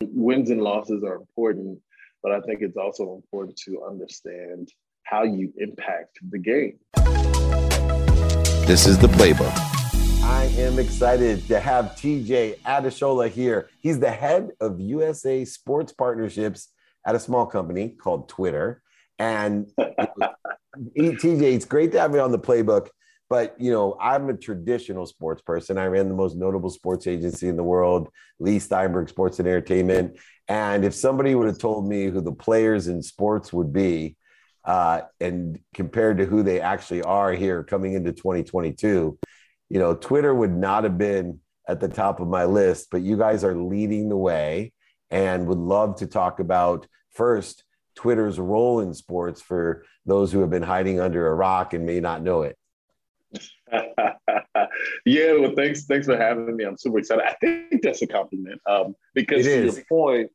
wins and losses are important, but I think it's also important to understand how you impact the game. This is the playbook. I am excited to have TJ Adeshola here. He's the head of USA Sports Partnerships at a small company called Twitter. And TJ, it's great to have you on the playbook. But you know, I'm a traditional sports person. I ran the most notable sports agency in the world, Leigh Steinberg Sports and Entertainment. And if somebody would have told me who the players in sports would be, uh, and compared to who they actually are here coming into 2022, you know, Twitter would not have been at the top of my list. But you guys are leading the way, and would love to talk about first Twitter's role in sports for those who have been hiding under a rock and may not know it. yeah, well, thanks, thanks for having me. I'm super excited. I think that's a compliment um, because to your point,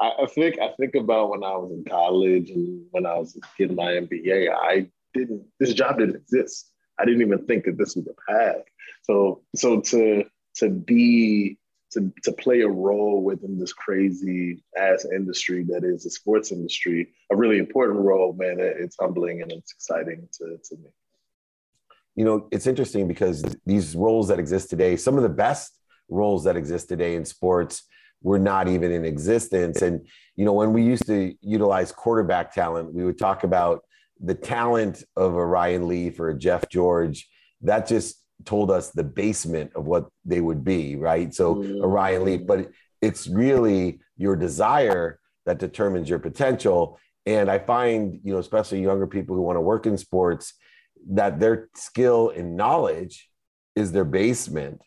I, I, think I think about when I was in college and when I was getting my MBA. I didn't. This job didn't exist. I didn't even think that this was a path. So, so to to be to, to play a role within this crazy ass industry that is the sports industry, a really important role, man. It's humbling and it's exciting to, to me you know, it's interesting because these roles that exist today, some of the best roles that exist today in sports were not even in existence. And, you know, when we used to utilize quarterback talent, we would talk about the talent of a Ryan Leaf or a Jeff George. That just told us the basement of what they would be, right? So a mm. Ryan Leaf, but it's really your desire that determines your potential. And I find, you know, especially younger people who want to work in sports, that their skill and knowledge is their basement.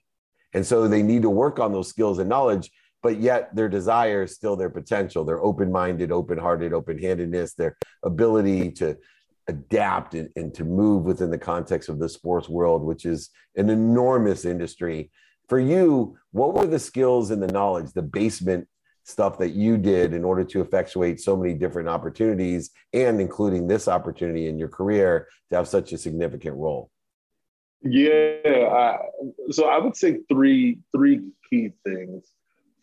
And so they need to work on those skills and knowledge, but yet their desire is still their potential, their open minded, open hearted, open handedness, their ability to adapt and, and, to move within the context of the sports world, which is an enormous industry. For you, what were the skills and the knowledge, the basement stuff that you did in order to effectuate so many different opportunities and including this opportunity in your career to have such a significant role? Yeah I, so i would say three three key things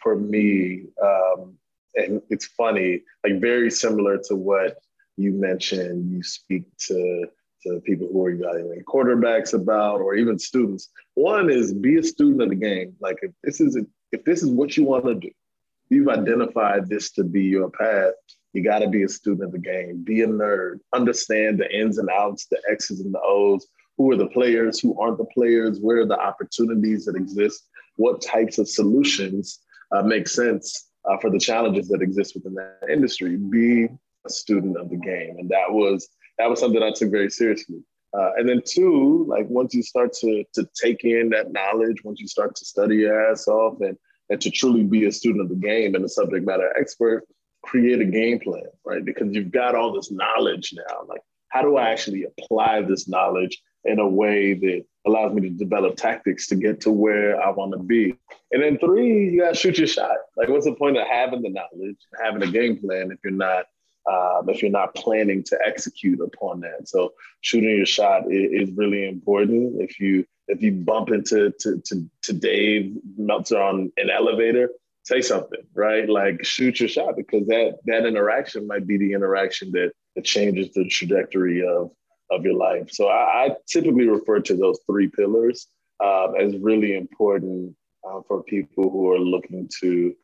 for me um, and it's funny like very similar to what you mentioned you speak to to people who are evaluating quarterbacks about or even students. One is be a student of the game. Like if this is if this is what you want to do you've identified this to be your path, you got to be a student of the game, be a nerd, understand the ins and outs, the X's and the O's. Who are the players? Who aren't the players? Where are the opportunities that exist? What types of solutions uh, make sense uh, for the challenges that exist within that industry? Be a student of the game, and that was that was something I took very seriously. Uh, and then two, like once you start to to take in that knowledge, once you start to study your ass off and and to truly be a student of the game and a subject matter expert, create a game plan, right? Because you've got all this knowledge now. Like, how do I actually apply this knowledge in a way that allows me to develop tactics to get to where I want to be? And then three, you got to shoot your shot. Like, what's the point of having the knowledge, having a game plan if you're not um, if you're not planning to execute upon that. So shooting your shot is, is, really important. If you if you bump into to, to, to Dave Meltzer on an elevator, say something, right? Like shoot your shot because that that interaction might be the interaction that, that changes the trajectory of of your life. So I, I typically refer to those three pillars uh, as really important uh, for people who are looking to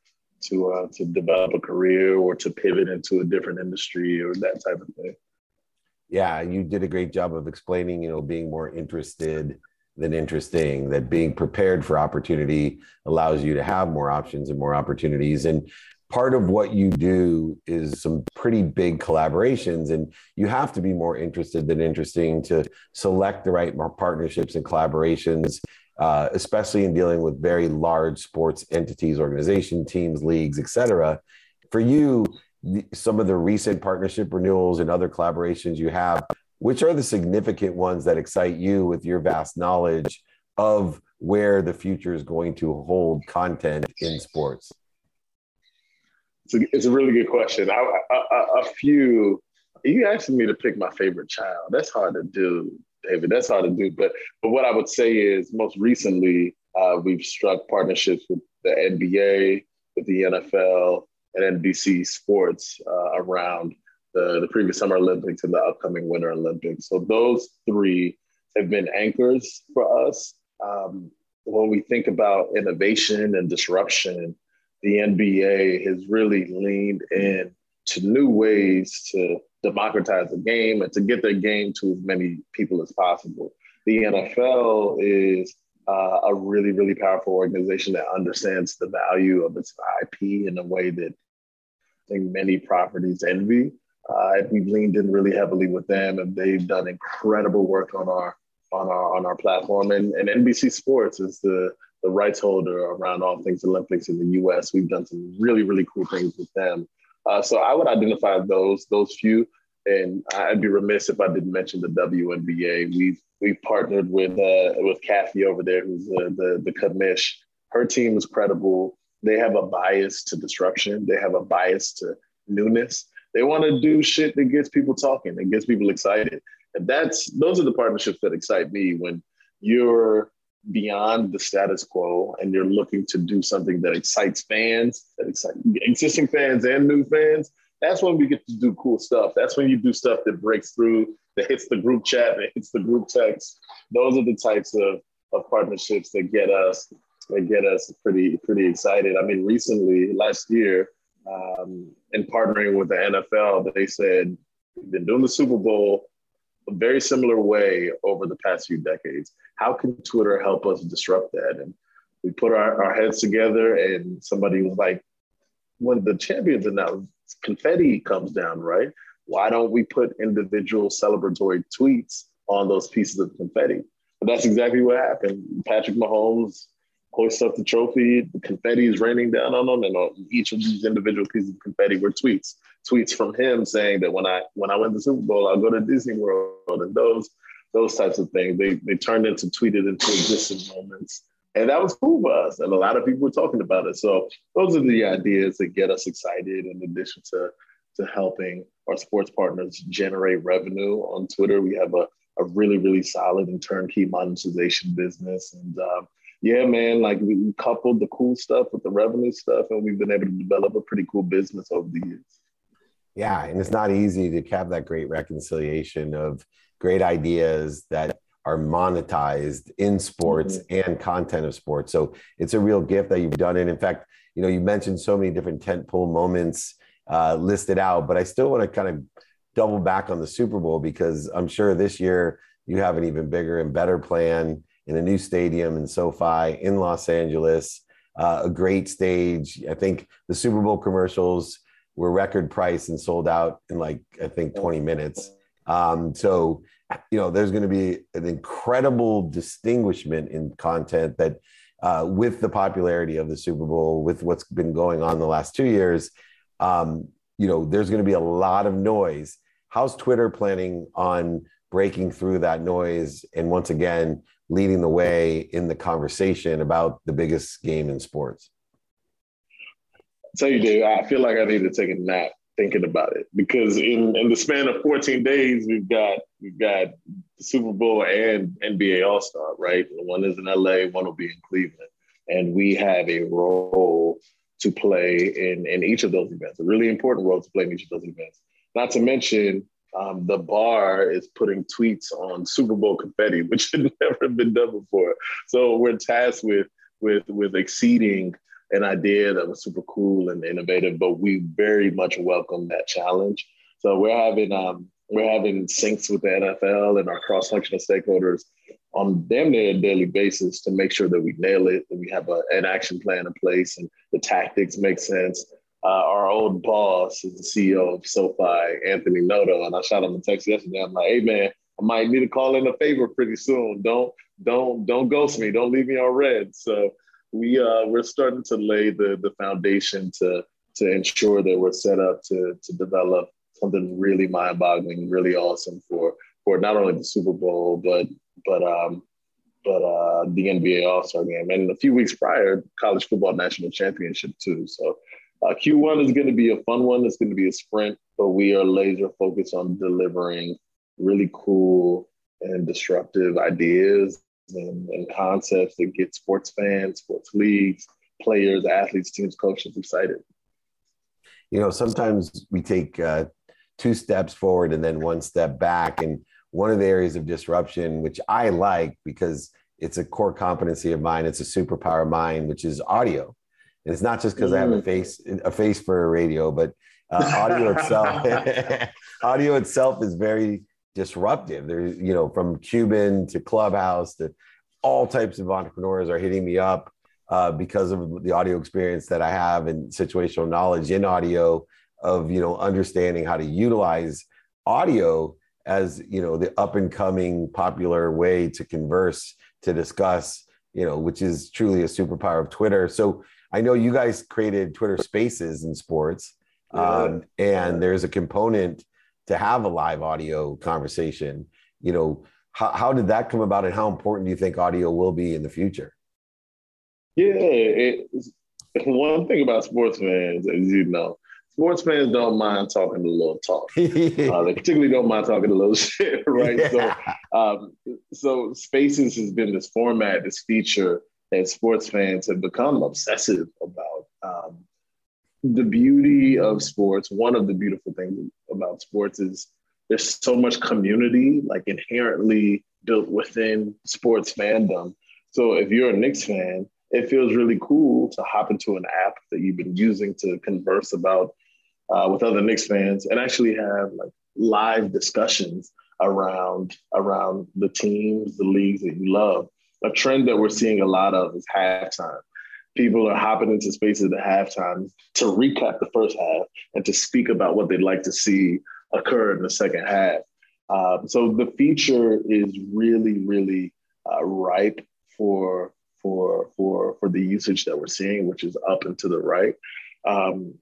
to uh, to develop a career or to pivot into a different industry or that type of thing. Yeah, you did a great job of explaining, you know, being more interested than interesting, that being prepared for opportunity allows you to have more options and more opportunities. And part of what you do is some pretty big collaborations and you have to be more interested than interesting to select the right partnerships and collaborations uh, especially in dealing with very large sports entities, organization teams, leagues, etc. For you, some of the recent partnership renewals and other collaborations you have, which are the significant ones that excite you with your vast knowledge of where the future is going to hold content in sports? It's a, it's a really good question. I, a, a few, you asking me to pick my favorite child. That's hard to do. David. That's hard to do. But but what I would say is most recently uh, we've struck partnerships with the NBA, with the NFL and NBC Sports uh, around the, the previous Summer Olympics and the upcoming Winter Olympics. So those three have been anchors for us. Um, when we think about innovation and disruption, the NBA has really leaned in to new ways to democratize the game and to get their game to as many people as possible. The NFL is uh, a really, really powerful organization that understands the value of its IP in a way that I think many properties envy. Uh, we've leaned in really heavily with them, and they've done incredible work on our on our on our platform. And, and NBC Sports is the the rights holder around all things Olympics in the U.S. We've done some really really cool things with them. Uh, so I would identify those those few, and I'd be remiss if I didn't mention the WNBA. We've we've partnered with uh, with Cathy over there, who's the the, the commish. Her team is credible. They have a bias to disruption. They have a bias to newness. They want to do shit that gets people talking, that gets people excited. And that's those are the partnerships that excite me when you're beyond the status quo and you're looking to do something that excites fans, that excites existing fans and new fans. That's when we get to do cool stuff. That's when you do stuff that breaks through, that hits the group chat, that hits the group text. Those are the types of, of partnerships that get us that get us pretty pretty excited. I mean, recently last year, um, in partnering with the NFL, they said we've been doing the Super Bowl a very similar way over the past few decades. How can Twitter help us disrupt that? And we put our, our heads together, and somebody was like, when the champions announced, confetti comes down, right? Why don't we put individual celebratory tweets on those pieces of confetti? That's exactly what happened. Patrick Mahomes hoist up the trophy. The confetti is raining down on them, and on each of these individual pieces of confetti were tweets. Tweets from him saying that when I when I win the Super Bowl, I'll go to Disney World, and those those types of things. They they turned into tweeted into existing moments, and that was cool for us. And a lot of people were talking about it. So those are the ideas that get us excited. In addition to to helping our sports partners generate revenue on Twitter, we have a a really, really solid and turnkey monetization business. And um, yeah, man, like we coupled the cool stuff with the revenue stuff, and we've been able to develop a pretty cool business over the years. Yeah, and it's not easy to have that great reconciliation of great ideas that are monetized in sports mm-hmm. and content of sports. So it's a real gift that you've done it. In fact, you know, you mentioned so many different tentpole moments uh, listed out, but I still want to kind of double back on the Super Bowl because I'm sure this year you have an even bigger and better plan in a new stadium in SoFi in Los Angeles. Uh, a great stage. I think the Super Bowl commercials were record price and sold out in like I think 20 minutes. Um, so you know, there's going to be an incredible distinguishment in content that, uh, with the popularity of the Super Bowl, with what's been going on the last two years, um, you know, there's going to be a lot of noise. How's Twitter planning on breaking through that noise and once again leading the way in the conversation about the biggest game in sports? Tell you, Dave, I feel like I need to take a nap thinking about it because in, in the span of 14 days, we've got we've got the Super Bowl and NBA All Star, right? One is in LA, one will be in Cleveland, and we have a role to play in in each of those events. A really important role to play in each of those events. Not to mention um, the bar is putting tweets on Super Bowl confetti, which had never been done before. So we're tasked with with with exceeding an idea that was super cool and innovative, but we very much welcome that challenge. So we're having um, we're having syncs with the NFL and our cross-functional stakeholders on damn near a daily basis to make sure that we nail it, that we have a, an action plan in place and the tactics make sense uh, our old boss is the CEO of SoFi, Anthony Noto, and I shot him a text yesterday. I'm like, hey man, I might need to call in a favor pretty soon. Don't don't don't ghost me. Don't leave me on read. So we uh, we're starting to lay the the foundation to to ensure that we're set up to to develop something really mind-boggling, really awesome for for not only the Super Bowl but but um but uh, the NBA All Star Game and a few weeks prior, college football national championship too. So uh, Q1 is going to be a fun one. It's going to be a sprint, but we are laser focused on delivering really cool and disruptive ideas and, and concepts that get sports fans, sports leagues, players, athletes, teams, coaches excited. You know, sometimes we take uh, two steps forward and then one step back. And one of the areas of disruption, which I like because it's a core competency of mine, it's a superpower of mine, which is audio. It's not just because mm. I have a mm. face a face for a radio, but uh, audio itself audio itself is very disruptive. There's you know from Cuban to Clubhouse to all types of entrepreneurs are hitting me up uh, because of the audio experience that I have and situational knowledge in audio of you know understanding how to utilize audio as you know the up and coming popular way to converse to discuss you know which is truly a superpower of twitter. So i know you guys created twitter spaces in sports um, and there's a component to have a live audio conversation. You know how, how did that come about and how important do you think audio will be in the future? Yeah it, one thing about sports fans as you know sports fans don't mind talking a little talk. uh, they particularly don't mind talking a little shit, right? Yeah. So, um, so Spaces has been this format, this feature that sports fans have become obsessive about. Um, the beauty of sports, one of the beautiful things about sports is there's so much community, like inherently built within sports fandom. So if you're a Knicks fan, it feels really cool to hop into an app that you've been using to converse about uh, with other Knicks fans and actually have like live discussions around around the teams, the leagues that you love. A trend that we're seeing a lot of is halftime. People are hopping into spaces at halftime to recap the first half and to speak about what they'd like to see occur in the second half. Um, so the feature is really, really uh, ripe for for for for the usage that we're seeing, which is up and to the right. Um,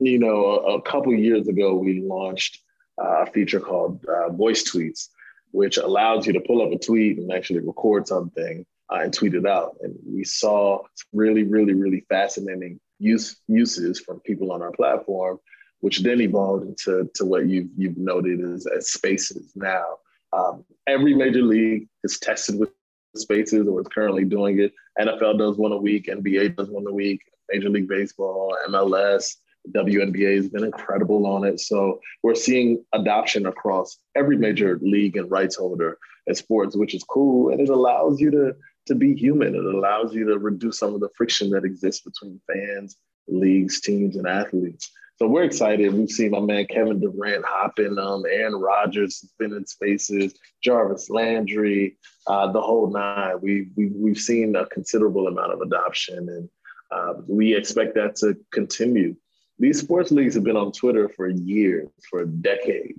you know, a, a couple years ago, we launched uh, a feature called uh, Voice Tweets, which allows you to pull up a tweet and actually record something uh, and tweet it out. And we saw really, really, really fascinating use uses from people on our platform, which then evolved into to what you've you've noted as, as spaces. Now, um, every major league is tested with spaces or is currently doing it. NFL does one a week, NBA does one a week, Major League Baseball, MLS, WNBA has been incredible on it. So we're seeing adoption across every major league and rights holder in sports, which is cool. And it allows you to, to be human. It allows you to reduce some of the friction that exists between fans, leagues, teams, and athletes. So we're excited. We've seen my man Kevin Durant hop in, um, Aaron Rodgers has been in spaces, Jarvis Landry, uh, the whole nine. We, we, we've seen a considerable amount of adoption, and uh, we expect that to continue these sports leagues have been on Twitter for years, for a decade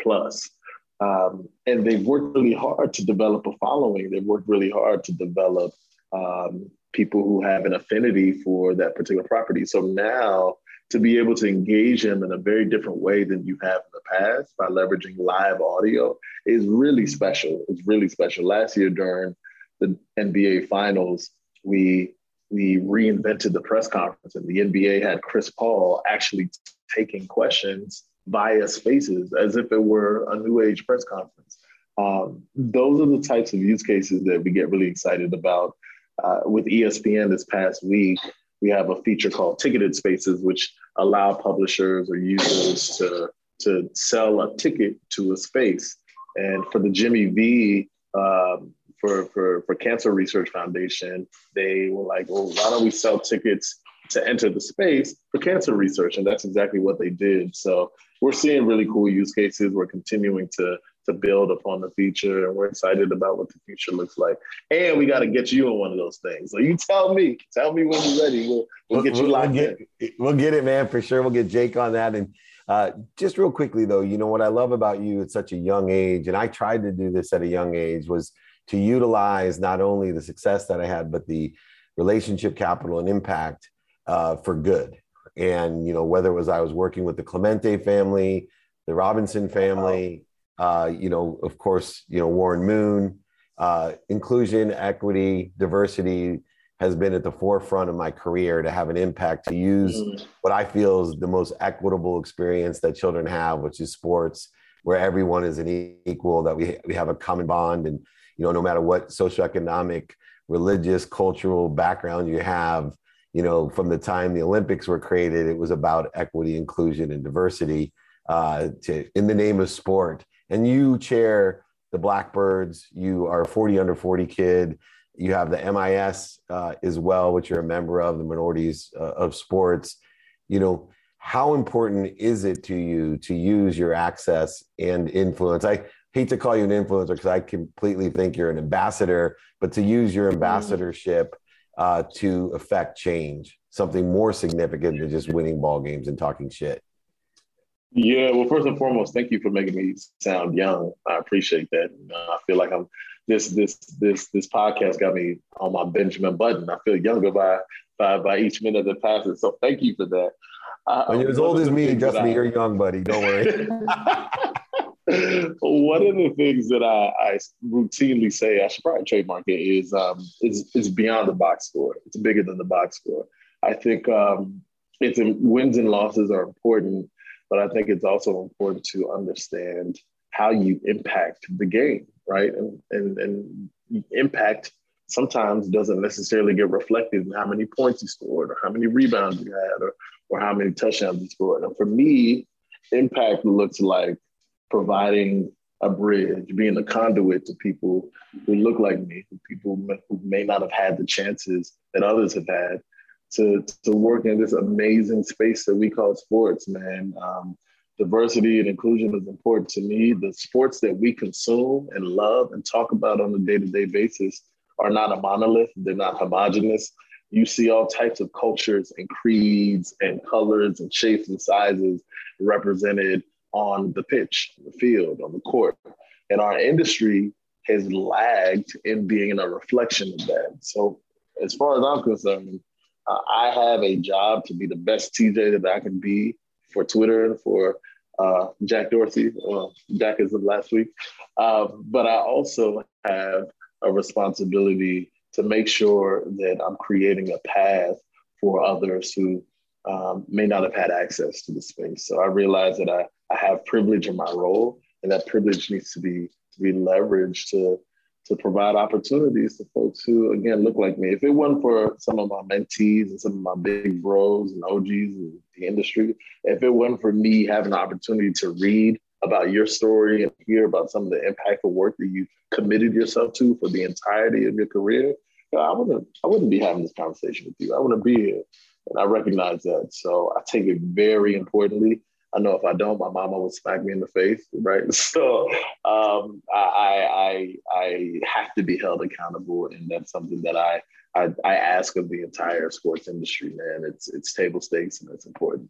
plus. Um, and they've worked really hard to develop a following. They've worked really hard to develop um, people who have an affinity for that particular property. So now to be able to engage them in a very different way than you have in the past by leveraging live audio is really special. It's really special. Last year during the NBA finals, we we reinvented the press conference, and the NBA had Chris Paul actually taking questions via spaces as if it were a new age press conference. Um, those are the types of use cases that we get really excited about. Uh, with ESPN this past week, we have a feature called Ticketed Spaces, which allow publishers or users to, to sell a ticket to a space. And for the Jimmy V um, for, for, for Cancer Research Foundation, they were like, well, why don't we sell tickets to enter the space for cancer research? And that's exactly what they did. So we're seeing really cool use cases. We're continuing to to build upon the feature and we're excited about what the future looks like. And we got to get you in one of those things. So you tell me, tell me when you're ready. We'll, we'll get you we'll, locked we'll get, in. We'll get it, man, for sure. We'll get Jake on that. And uh, just real quickly though, you know, what I love about you at such a young age, and I tried to do this at a young age was to utilize not only the success that I had, but the relationship capital and impact uh, for good. And, you know, whether it was I was working with the Clemente family, the Robinson family, uh, you know, of course, you know, Warren Moon, uh, inclusion, equity, diversity has been at the forefront of my career to have an impact to use mm. what I feel is the most equitable experience that children have, which is sports, where everyone is an equal, that we, we have a common bond and you know, no matter what socioeconomic, religious, cultural background you have, you know, from the time the Olympics were created, it was about equity, inclusion, and diversity uh, to, in the name of sport. And you chair the Blackbirds. You are a 40 under 40 kid. You have the MIS uh, as well, which you're a member of, the Minorities uh, of Sports. You know, how important is it to you to use your access and influence? I hate to call you an influencer because I completely think you're an ambassador, but to use your ambassadorship uh, to affect change, something more significant than just winning ball games and talking shit. Yeah, well, first and foremost, thank you for making me sound young. I appreciate that. I feel like I'm this this this this podcast got me on my Benjamin Button. I feel younger by by by each minute that passes. So thank you for that. Uh, when you're as old as me, just me, you're young, buddy. Don't worry. One of the things that I, I, routinely say, I should probably trademark it, is um, is is beyond the box score. It's bigger than the box score. I think um, it's wins and losses are important, but I think it's also important to understand how you impact the game, right? And and and impact sometimes doesn't necessarily get reflected in how many points you scored or how many rebounds you had or or how many touchdowns you scored. And for me, impact looks like providing a bridge, being a conduit to people who look like me, people who may not have had the chances that others have had to, to work in this amazing space that we call sports, man. Um, diversity and inclusion is important to me. The sports that we consume and love and talk about on a day to day basis are not a monolith, they're not homogenous. You see all types of cultures and creeds and colors and shapes and sizes represented on the pitch, the field, on the court. And our industry has lagged in being a reflection of that. So, as far as I'm concerned, uh, I have a job to be the best TJ that I can be for Twitter and for uh, Jack Dorsey. Well, Jack is the last week. Uh, but I also have a responsibility to make sure that I'm creating a path for others who um, may not have had access to the space. So I realize that I, I have privilege in my role, and that privilege needs to be to be leveraged to to provide opportunities to folks who again look like me. If it wasn't for some of my mentees and some of my big bros and OGs in the industry, if it wasn't for me having the opportunity to read about your story and hear about some of the impactful work that you committed yourself to for the entirety of your career, I wouldn't I wouldn't be having this conversation with you. I wouldn't be here. And I recognize that. So I take it very importantly. I know if I don't, my mama would smack me in the face, right? So um, I, I, I have to be held accountable, and that's something that I, I, I ask of the entire sports industry. Man, it's it's table stakes and it's important.